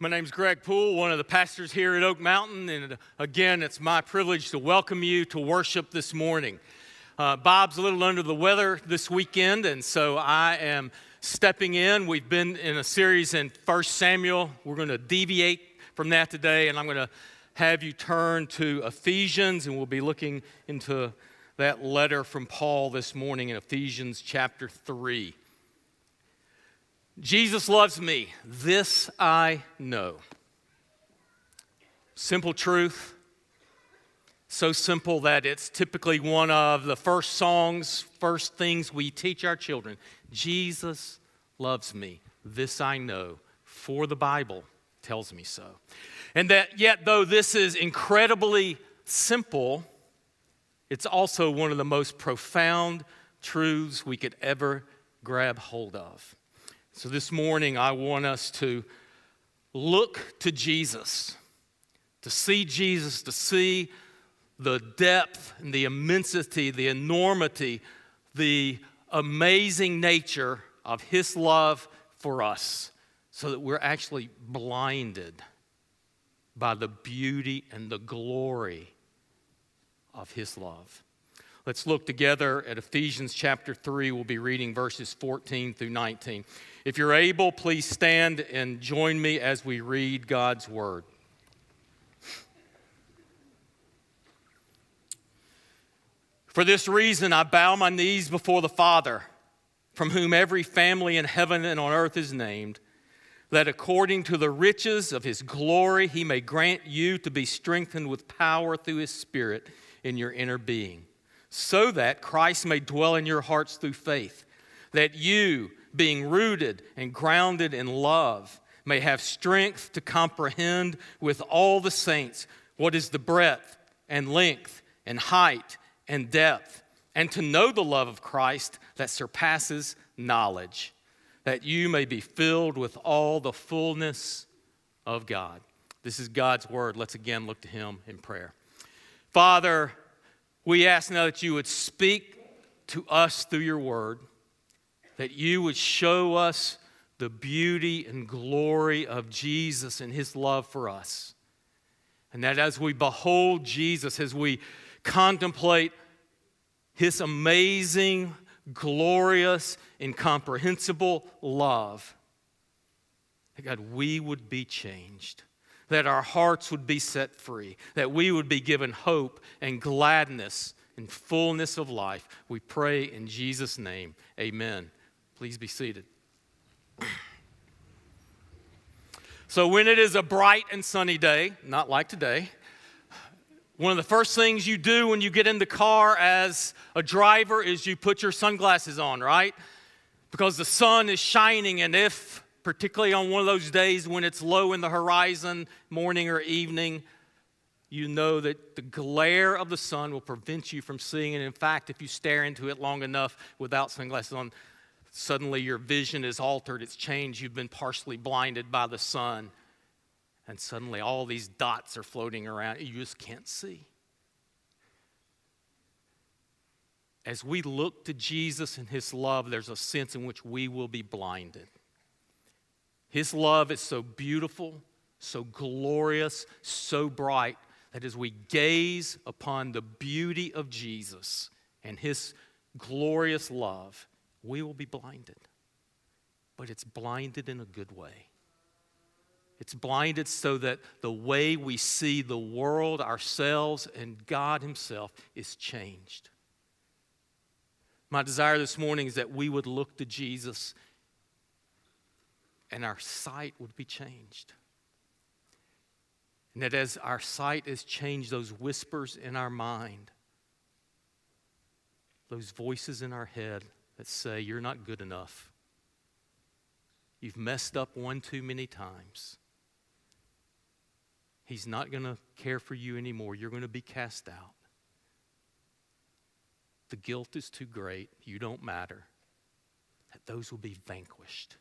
My name's Greg Poole, one of the pastors here at Oak Mountain, and again, it's my privilege to welcome you to worship this morning. Uh, Bob's a little under the weather this weekend, and so I am stepping in. We've been in a series in 1 Samuel. We're going to deviate from that today, and I'm going to have you turn to Ephesians, and we'll be looking into that letter from Paul this morning in Ephesians chapter 3. Jesus loves me. This I know. Simple truth. So simple that it's typically one of the first songs, first things we teach our children. Jesus loves me. This I know, for the Bible tells me so. And that yet, though this is incredibly simple, it's also one of the most profound truths we could ever grab hold of. So this morning, I want us to look to Jesus, to see Jesus, to see the depth and the immensity, the enormity, the amazing nature of His love for us, so that we're actually blinded by the beauty and the glory of His love. Let's look together at Ephesians chapter 3. We'll be reading verses 14 through 19. If you're able, please stand and join me as we read God's word. For this reason, I bow my knees before the Father, from whom every family in heaven and on earth is named, that according to the riches of his glory, he may grant you to be strengthened with power through his Spirit in your inner being so that Christ may dwell in your hearts through faith, that you, being rooted and grounded in love, may have strength to comprehend with all the saints what is the breadth and length and height and depth, and to know the love of Christ that surpasses knowledge, that you may be filled with all the fullness of God. This is God's word. Let's again look to Him in prayer. Father, we ask now that you would speak to us through your word, that you would show us the beauty and glory of Jesus and his love for us. And that as we behold Jesus, as we contemplate his amazing, glorious, incomprehensible love, that God, we would be changed that our hearts would be set free, that we would be given hope and gladness and fullness of life. We pray in Jesus' name. Amen. Please be seated. So, when it is a bright and sunny day, not like today, one of the first things you do when you get in the car as a driver is you put your sunglasses on, right? Because the sun is shining, and if particularly on one of those days when it's low in the horizon, morning or evening, you know that the glare of the sun will prevent you from seeing it. In fact, if you stare into it long enough without sunglasses on, suddenly your vision is altered, it's changed. You've been partially blinded by the sun, and suddenly all these dots are floating around. You just can't see. As we look to Jesus and his love, there's a sense in which we will be blinded. His love is so beautiful, so glorious, so bright that as we gaze upon the beauty of Jesus and his glorious love, we will be blinded. But it's blinded in a good way. It's blinded so that the way we see the world, ourselves, and God Himself is changed. My desire this morning is that we would look to Jesus and our sight would be changed. And that as our sight is changed, those whispers in our mind, those voices in our head that say, You're not good enough. You've messed up one too many times. He's not going to care for you anymore. You're going to be cast out. The guilt is too great. You don't matter. That those will be vanquished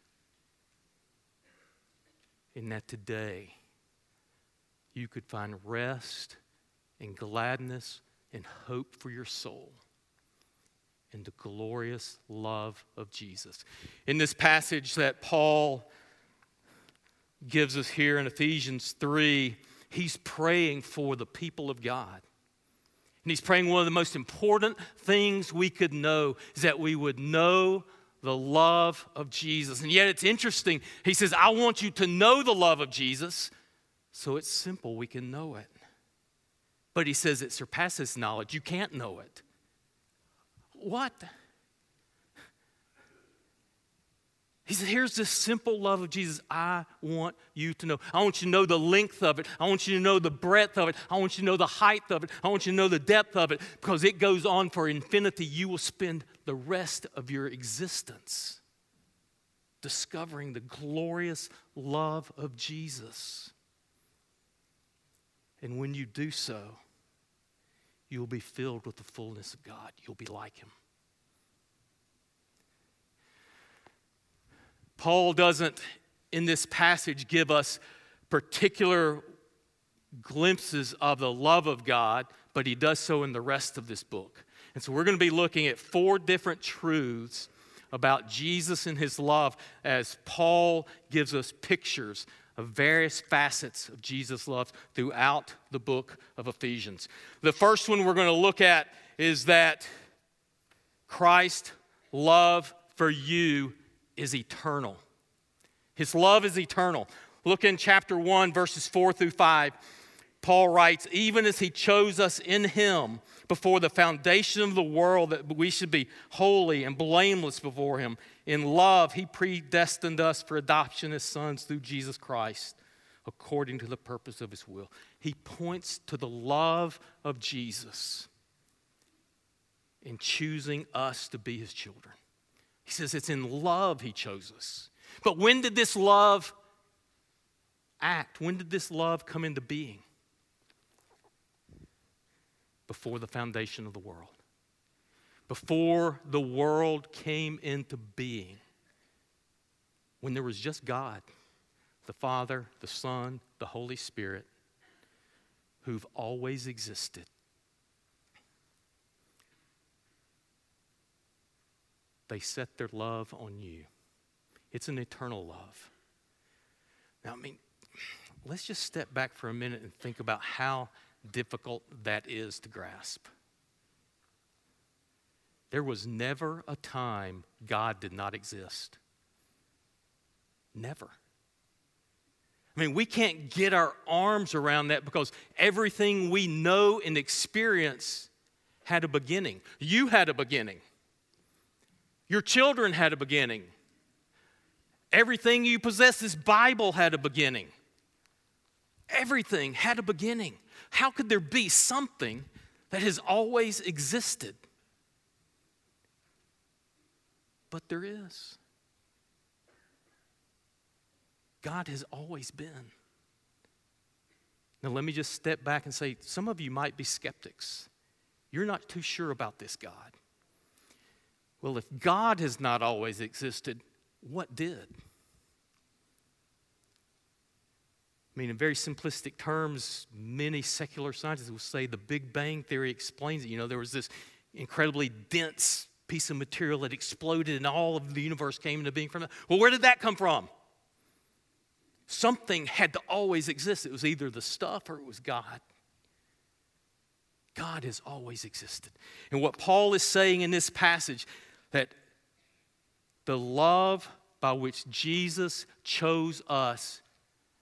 in that today you could find rest and gladness and hope for your soul in the glorious love of Jesus. In this passage that Paul gives us here in Ephesians 3, he's praying for the people of God. And he's praying one of the most important things we could know is that we would know the love of Jesus. And yet it's interesting. He says, I want you to know the love of Jesus. So it's simple, we can know it. But he says it surpasses knowledge. You can't know it. What? He said, Here's this simple love of Jesus I want you to know. I want you to know the length of it. I want you to know the breadth of it. I want you to know the height of it. I want you to know the depth of it because it goes on for infinity. You will spend the rest of your existence discovering the glorious love of Jesus. And when you do so, you'll be filled with the fullness of God. You'll be like Him. Paul doesn't, in this passage, give us particular glimpses of the love of God, but he does so in the rest of this book. And so we're going to be looking at four different truths about Jesus and his love as Paul gives us pictures of various facets of Jesus' love throughout the book of Ephesians. The first one we're going to look at is that Christ's love for you is eternal. His love is eternal. Look in chapter 1, verses 4 through 5. Paul writes, Even as he chose us in him before the foundation of the world, that we should be holy and blameless before him. In love, he predestined us for adoption as sons through Jesus Christ, according to the purpose of his will. He points to the love of Jesus in choosing us to be his children. He says it's in love he chose us. But when did this love act? When did this love come into being? Before the foundation of the world. Before the world came into being. When there was just God, the Father, the Son, the Holy Spirit, who've always existed. They set their love on you. It's an eternal love. Now, I mean, let's just step back for a minute and think about how difficult that is to grasp. There was never a time God did not exist. Never. I mean, we can't get our arms around that because everything we know and experience had a beginning. You had a beginning. Your children had a beginning. Everything you possess, this Bible had a beginning. Everything had a beginning. How could there be something that has always existed? But there is. God has always been. Now, let me just step back and say some of you might be skeptics. You're not too sure about this God. Well, if God has not always existed, what did? I mean, in very simplistic terms, many secular scientists will say the Big Bang Theory explains it. You know, there was this incredibly dense piece of material that exploded and all of the universe came into being from it. Well, where did that come from? Something had to always exist. It was either the stuff or it was God. God has always existed. And what Paul is saying in this passage that the love by which Jesus chose us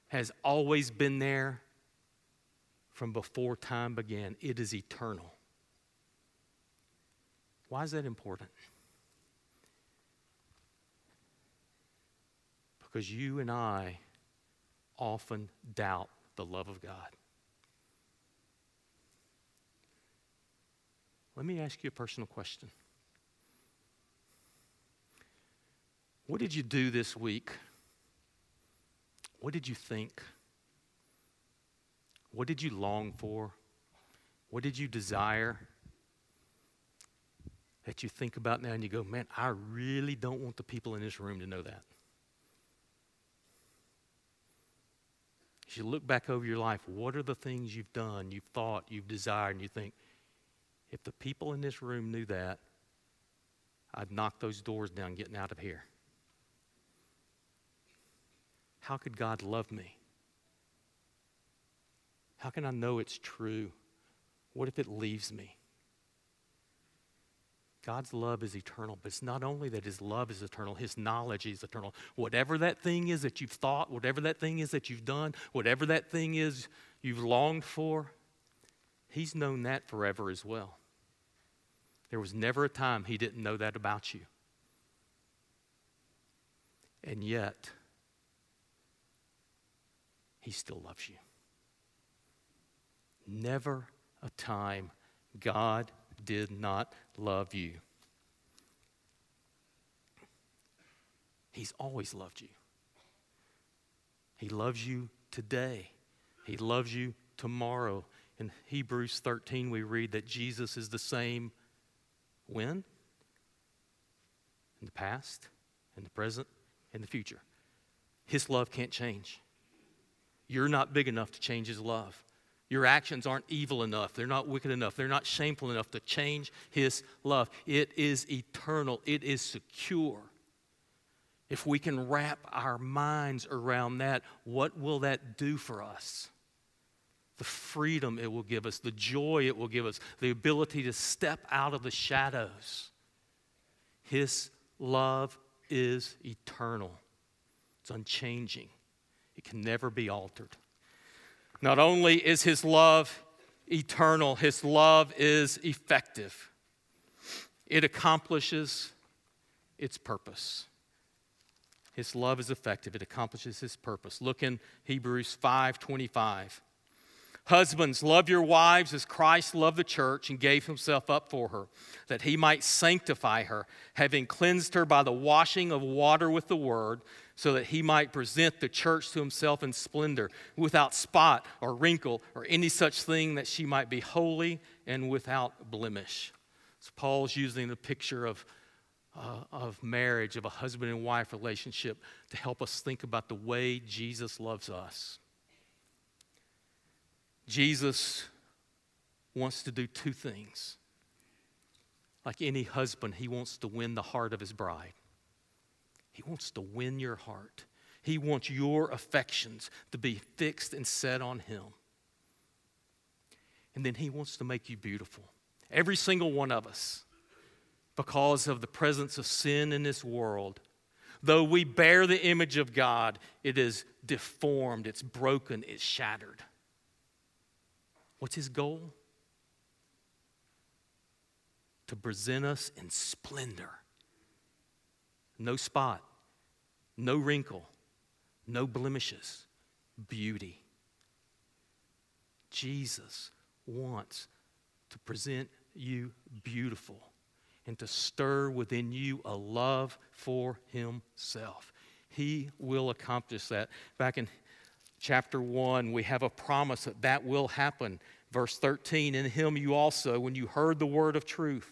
has always been there from before time began. It is eternal. Why is that important? Because you and I often doubt the love of God. Let me ask you a personal question. What did you do this week? What did you think? What did you long for? What did you desire? That you think about now and you go, man, I really don't want the people in this room to know that. As you look back over your life, what are the things you've done, you've thought, you've desired, and you think, if the people in this room knew that, I'd knock those doors down getting out of here. How could God love me? How can I know it's true? What if it leaves me? God's love is eternal, but it's not only that His love is eternal, His knowledge is eternal. Whatever that thing is that you've thought, whatever that thing is that you've done, whatever that thing is you've longed for, He's known that forever as well. There was never a time He didn't know that about you. And yet, He still loves you. Never a time God did not love you. He's always loved you. He loves you today. He loves you tomorrow. In Hebrews 13, we read that Jesus is the same when? In the past, in the present, in the future. His love can't change. You're not big enough to change His love. Your actions aren't evil enough. They're not wicked enough. They're not shameful enough to change His love. It is eternal, it is secure. If we can wrap our minds around that, what will that do for us? The freedom it will give us, the joy it will give us, the ability to step out of the shadows. His love is eternal, it's unchanging, it can never be altered. Not only is his love eternal, his love is effective. It accomplishes its purpose. His love is effective. It accomplishes his purpose. Look in Hebrews 5:25. Husbands, love your wives as Christ loved the church and gave himself up for her, that he might sanctify her, having cleansed her by the washing of water with the word, so that he might present the church to himself in splendor, without spot or wrinkle or any such thing, that she might be holy and without blemish. So Paul's using the picture of, uh, of marriage, of a husband and wife relationship, to help us think about the way Jesus loves us. Jesus wants to do two things. Like any husband, he wants to win the heart of his bride. He wants to win your heart. He wants your affections to be fixed and set on him. And then he wants to make you beautiful. Every single one of us, because of the presence of sin in this world, though we bear the image of God, it is deformed, it's broken, it's shattered. What's his goal? To present us in splendor. No spot, no wrinkle, no blemishes, beauty. Jesus wants to present you beautiful and to stir within you a love for Himself. He will accomplish that. Back in chapter 1, we have a promise that that will happen. Verse 13, in him you also, when you heard the word of truth,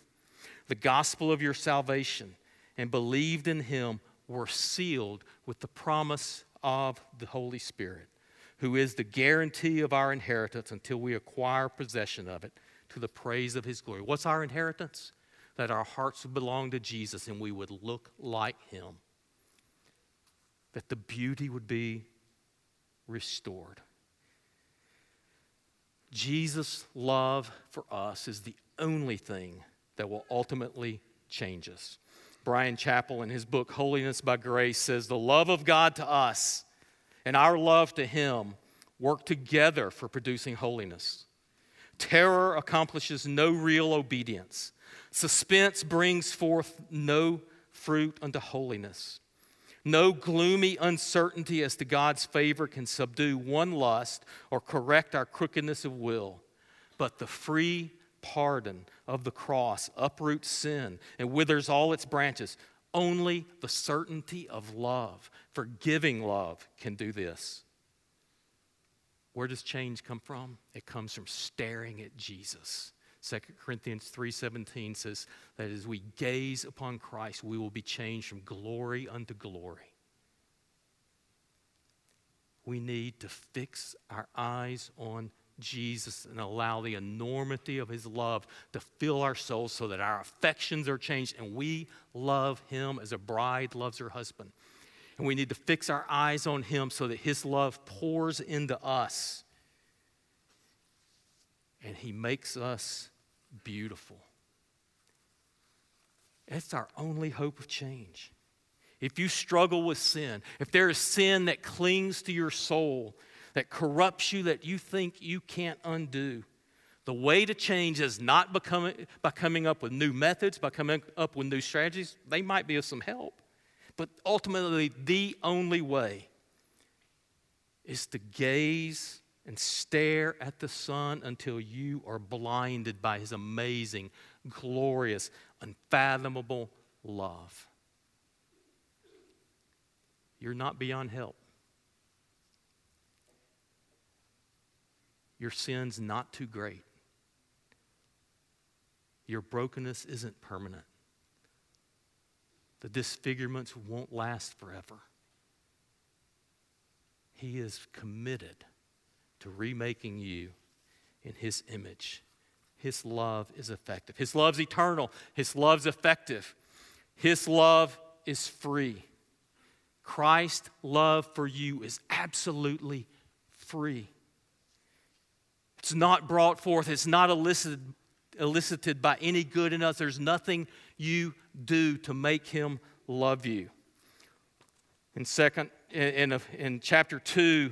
the gospel of your salvation, and believed in him, were sealed with the promise of the Holy Spirit, who is the guarantee of our inheritance until we acquire possession of it to the praise of his glory. What's our inheritance? That our hearts would belong to Jesus and we would look like him. That the beauty would be restored. Jesus' love for us is the only thing that will ultimately change us. Bryan Chapell, in his book Holiness by Grace, says the love of God to us and our love to Him work together for producing holiness. Terror accomplishes no real obedience, suspense brings forth no fruit unto holiness. No gloomy uncertainty as to God's favor can subdue one lust or correct our crookedness of will, but the free pardon of the cross uproots sin and withers all its branches. Only the certainty of love, forgiving love, can do this. Where does change come from? It comes from staring at Jesus. 2 Corinthians 3:17 says that as we gaze upon Christ, we will be changed from glory unto glory. We need to fix our eyes on Jesus and allow the enormity of his love to fill our souls so that our affections are changed and we love him as a bride loves her husband. And we need to fix our eyes on Him so that His love pours into us. And He makes us beautiful. It's our only hope of change. If you struggle with sin, if there is sin that clings to your soul, that corrupts you, that you think you can't undo, the way to change is not becoming, by coming up with new methods, by coming up with new strategies. They might be of some help. But ultimately, the only way is to gaze and stare at the sun until you are blinded by His amazing, glorious, unfathomable love. You're not beyond help. Your sin's not too great. Your brokenness isn't permanent. The disfigurements won't last forever. He is committed to remaking you in His image. His love is effective. His love's eternal. His love's effective. His love is free. Christ's love for you is absolutely free. It's not brought forth, it's not elicited elicited by any good in us. There's nothing you do to make him love you. In second, in, in, in chapter 2,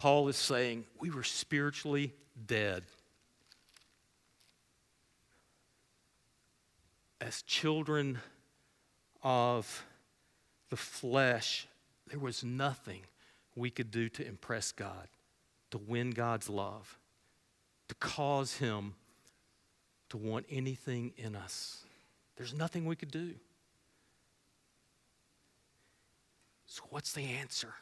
Paul is saying we were spiritually dead. As children of the flesh, there was nothing we could do to impress God, to win God's love, to cause Him to want anything in us. There's nothing we could do. So, what's the answer?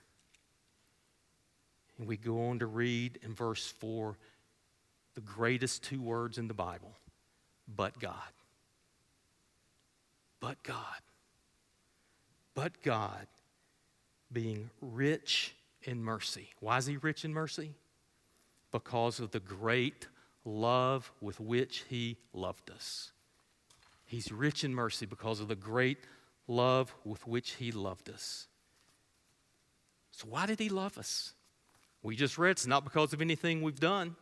And we go on to read in verse 4 the greatest two words in the Bible but God. But God. But God being rich in mercy. Why is he rich in mercy? Because of the great love with which he loved us. He's rich in mercy because of the great love with which He loved us. So, why did He love us? We just read it's not because of anything we've done.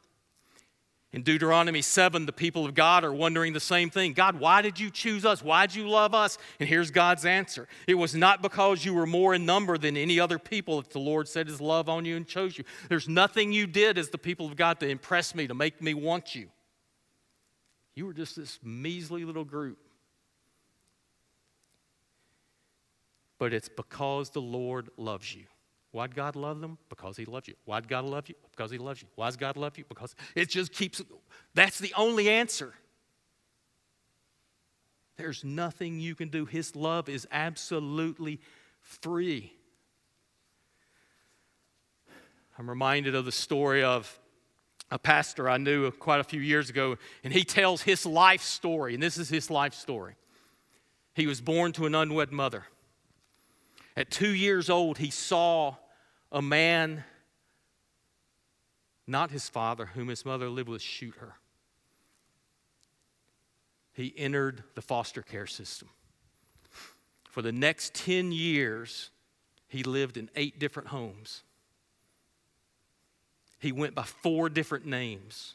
In Deuteronomy 7, the people of God are wondering the same thing God, why did you choose us? Why did you love us? And here's God's answer It was not because you were more in number than any other people that the Lord set his love on you and chose you. There's nothing you did as the people of God to impress me, to make me want you. You were just this measly little group. But it's because the Lord loves you. Why'd God love them? Because He loves you. Why'd God love you? Because He loves you. Why does God love you? Because it just keeps, that's the only answer. There's nothing you can do. His love is absolutely free. I'm reminded of the story of a pastor I knew quite a few years ago, and he tells his life story, and this is his life story. He was born to an unwed mother. At two years old, he saw a man, not his father, whom his mother lived with, shoot her. He entered the foster care system. For the next 10 years, he lived in eight different homes. He went by four different names.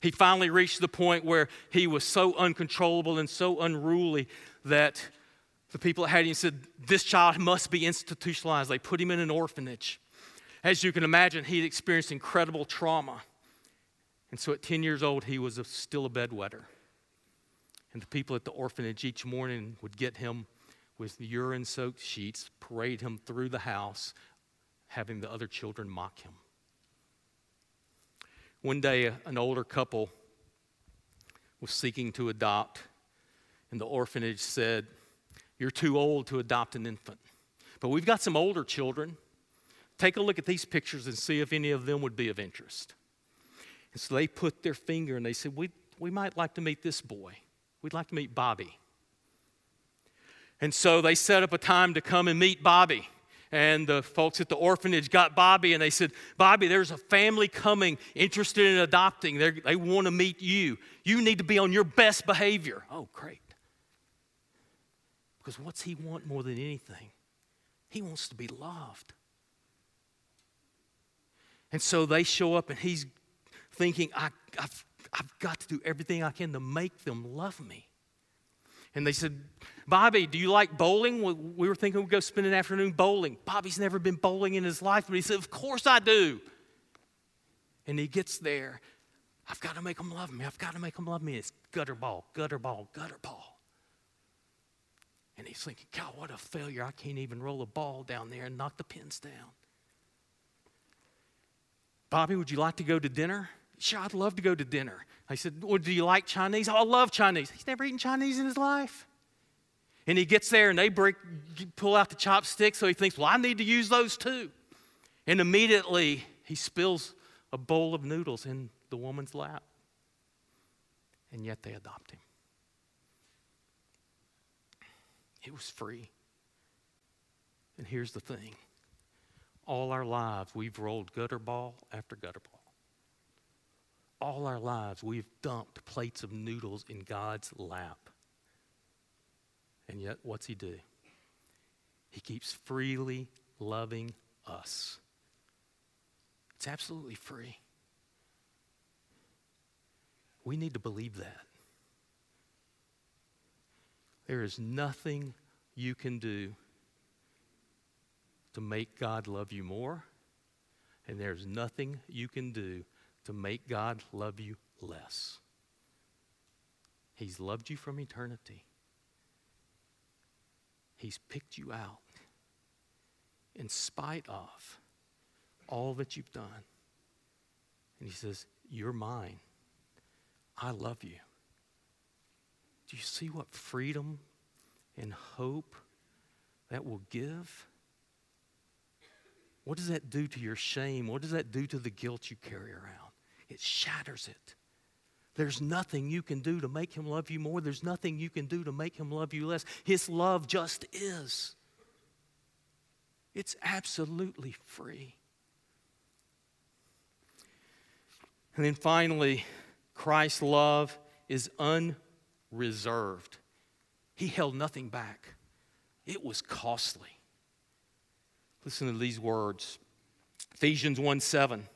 He finally reached the point where he was so uncontrollable and so unruly that the people that had him said, This child must be institutionalized. They put him in an orphanage. As you can imagine, he experienced incredible trauma. And so at 10 years old, he was a, still a bedwetter. And the people at the orphanage each morning would get him with urine soaked sheets, parade him through the house, having the other children mock him. One day, an older couple was seeking to adopt, and the orphanage said, You're too old to adopt an infant. But we've got some older children. Take a look at these pictures and see if any of them would be of interest. And so they put their finger and they said, We, we might like to meet this boy. We'd like to meet Bobby. And so they set up a time to come and meet Bobby. And the folks at the orphanage got Bobby and they said, Bobby, there's a family coming interested in adopting. They're, they want to meet you. You need to be on your best behavior. Oh, great. Because what's he want more than anything? He wants to be loved. And so they show up and he's thinking, I, have I've got to do everything I can to make them love me. And they said, Bobby, do you like bowling? We were thinking we'd go spend an afternoon bowling. Bobby's never been bowling in his life, but he said, Of course I do. And he gets there. I've got to make them love me. I've got to make them love me. It's gutter ball, gutter ball, gutter ball. And he's thinking, God, what a failure. I can't even roll a ball down there and knock the pins down. Bobby, would you like to go to dinner? Sure, I'd love to go to dinner. I said, Well, do you like Chinese? Oh, I love Chinese. He's never eaten Chinese in his life. And he gets there and they break, pull out the chopsticks, so he thinks, Well, I need to use those too. And immediately he spills a bowl of noodles in the woman's lap. And yet they adopt him. It was free. And here's the thing all our lives, we've rolled gutter ball after gutter ball all our lives, we've dumped plates of noodles in God's lap. And yet, what's He do? He keeps freely loving us. It's absolutely free. We need to believe that. There is nothing you can do to make God love you more, and there's nothing you can do to make God love you less. He's loved you from eternity. He's picked you out in spite of all that you've done. And He says, You're mine. I love you. You see what freedom and hope that will give? What does that do to your shame? What does that do to the guilt you carry around? it shatters it. There's nothing you can do to make him love you more. There's nothing you can do to make him love you less. His love just is. It's absolutely free. And then finally, Christ's love is unreserved. He held nothing back, it was costly. Listen to these words Ephesians 1 7.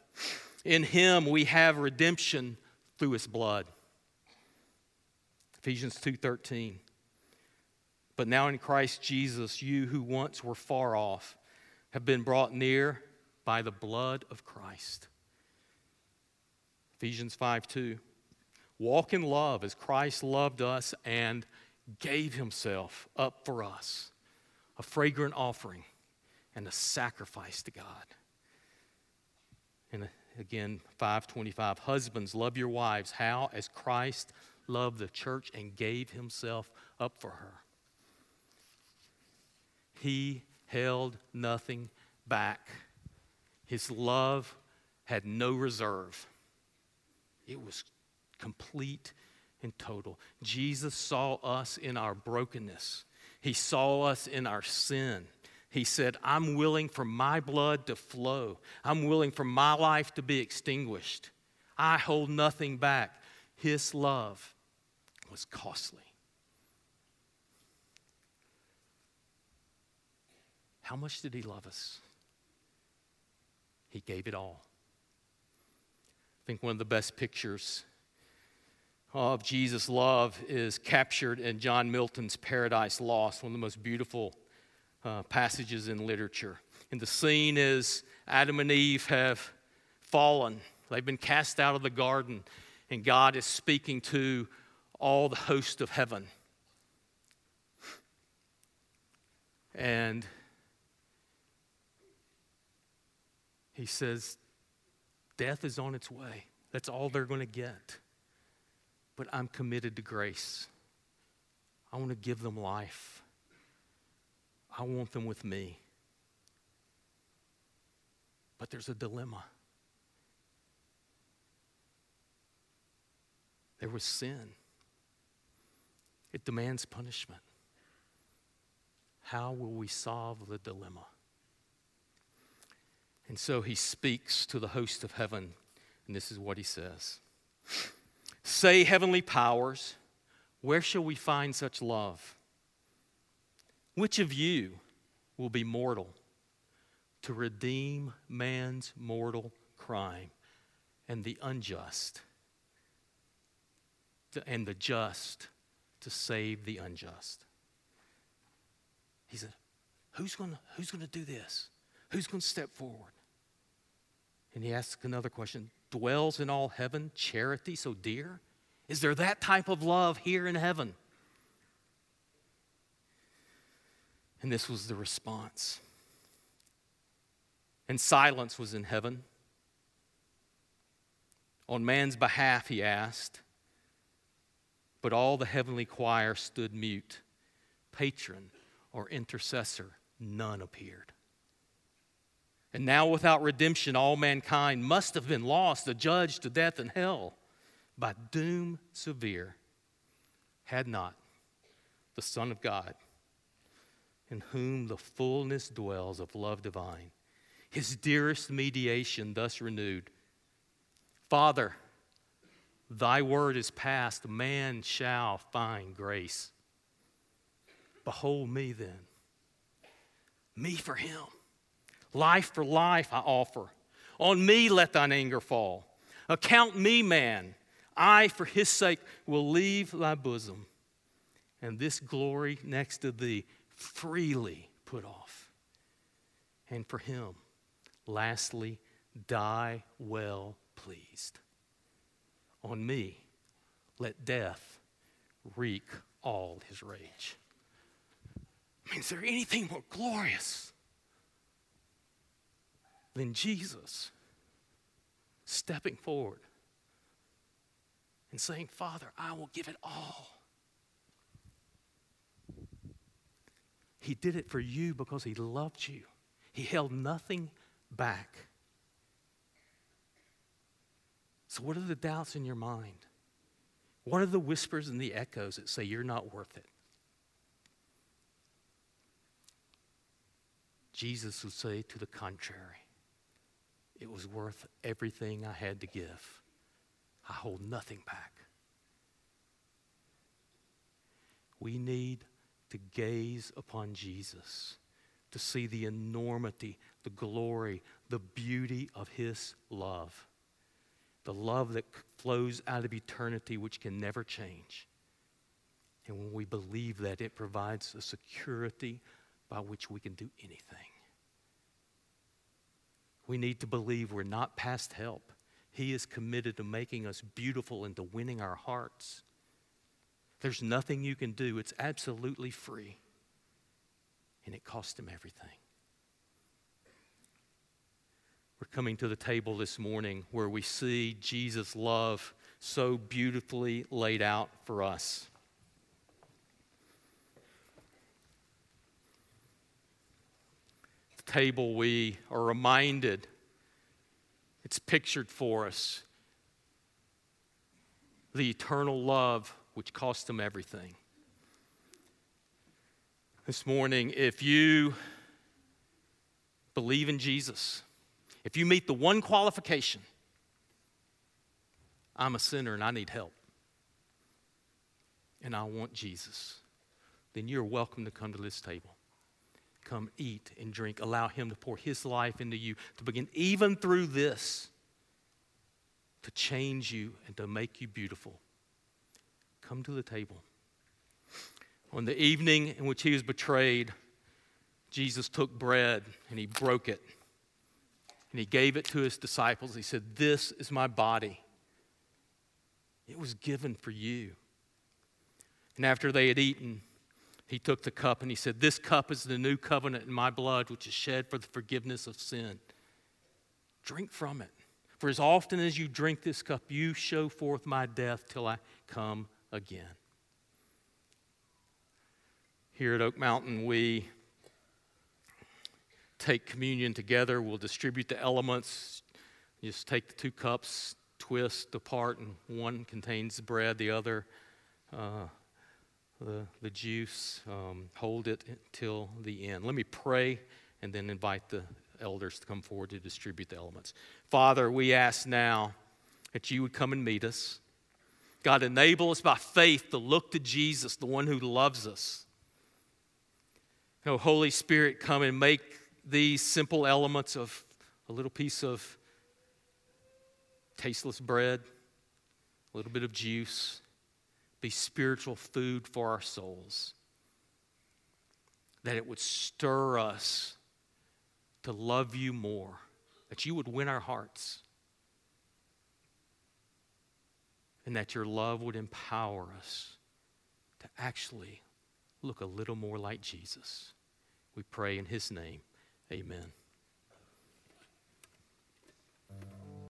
In him we have redemption through his blood. Ephesians 2:13. But now in Christ Jesus you who once were far off have been brought near by the blood of Christ. Ephesians 5:2. Walk in love as Christ loved us and gave himself up for us, a fragrant offering and a sacrifice to God. And uh, again 525 husbands love your wives how as christ loved the church and gave himself up for her. He held nothing back. His love had no reserve. It was complete and total jesus saw us in our brokenness he saw us in our sin he said, I'm willing for my blood to flow. I'm willing for my life to be extinguished. I hold nothing back. His love was costly. How much did he love us? He gave it all. I think one of the best pictures of Jesus' love is captured in John Milton's Paradise Lost, one of the most beautiful uh, passages in literature. And the scene is Adam and Eve have fallen, they've been cast out of the garden, and God is speaking to all the host of heaven. And he says, Death is on its way. That's all they're going to get. But I'm committed to grace. I want to give them life. I want them with me. But there's a dilemma. There was sin, it demands punishment. How will we solve the dilemma? And so he speaks to the host of heaven, and this is what he says Say, heavenly powers, where shall we find such love? Which of you will be mortal to redeem man's mortal crime and the unjust and the just to save the unjust? He said, Who's going who's going to do this? Who's going to step forward? And he asks another question Dwells in all heaven charity so dear? Is there that type of love here in heaven? And this was the response. And silence was in heaven. On man's behalf, he asked, but all the heavenly choir stood mute. Patron or intercessor, none appeared. And now, without redemption, all mankind must have been lost, adjudged to death and hell by doom severe, had not the Son of God, in whom the fullness dwells of love divine, his dearest mediation thus renewed. Father, thy word is past, man shall find grace. Behold me then, me for him. Life for life I offer. On me let thine anger fall. Account me man I, for his sake, will leave thy bosom, and this glory next to thee freely put off. And for him, lastly, die well pleased. On me, let death wreak all his rage. I mean, is there anything more glorious than Jesus stepping forward and saying, Father, I will give it all. He did it for you because He loved you, He held nothing back. So, what are the doubts in your mind? What are the whispers and the echoes that say you're not worth it? Jesus would say to the contrary, it was worth everything I had to give. I hold nothing back. We need to gaze upon Jesus to see the enormity, the glory, the beauty of his love. The love that flows out of eternity, which can never change. And when we believe that, it provides a security by which we can do anything. We need to believe we're not past help. He is committed to making us beautiful and to winning our hearts. There's nothing you can do, it's absolutely free. And it cost him everything. We're coming to the table this morning where we see Jesus' love so beautifully laid out for us. Table, we are reminded it's pictured for us the eternal love which cost him everything. This morning, if you believe in Jesus, if you meet the one qualification, I'm a sinner and I need help, and I want Jesus, then you're welcome to come to this table. Come eat and drink. Allow Him to pour His life into you to begin, even through this, to change you and to make you beautiful. Come to the table. On the evening in which He was betrayed, Jesus took bread and He broke it. And He gave it to His disciples. He said, This is my body. It was given for you. And after they had eaten, he took the cup and he said, This cup is the new covenant in my blood, which is shed for the forgiveness of sin. Drink from it. For as often as you drink this cup, you show forth my death till I come again. Here at Oak Mountain, we take communion together. We'll distribute the elements. You just take the two cups, twist apart, and one contains the bread, the other, uh, the, the juice. Um, hold it till the end. Let me pray and then invite the elders to come forward to distribute the elements. Father, we ask now that you would come and meet us. God, enable us by faith to look to Jesus, the one who loves us. Oh, Holy Spirit, come and make these simple elements of a little piece of tasteless bread, a little bit of juice, be spiritual food for our souls. That it would stir us to love you more, that you would win our hearts, and that your love would empower us to actually look a little more like Jesus. We pray in his name. Amen.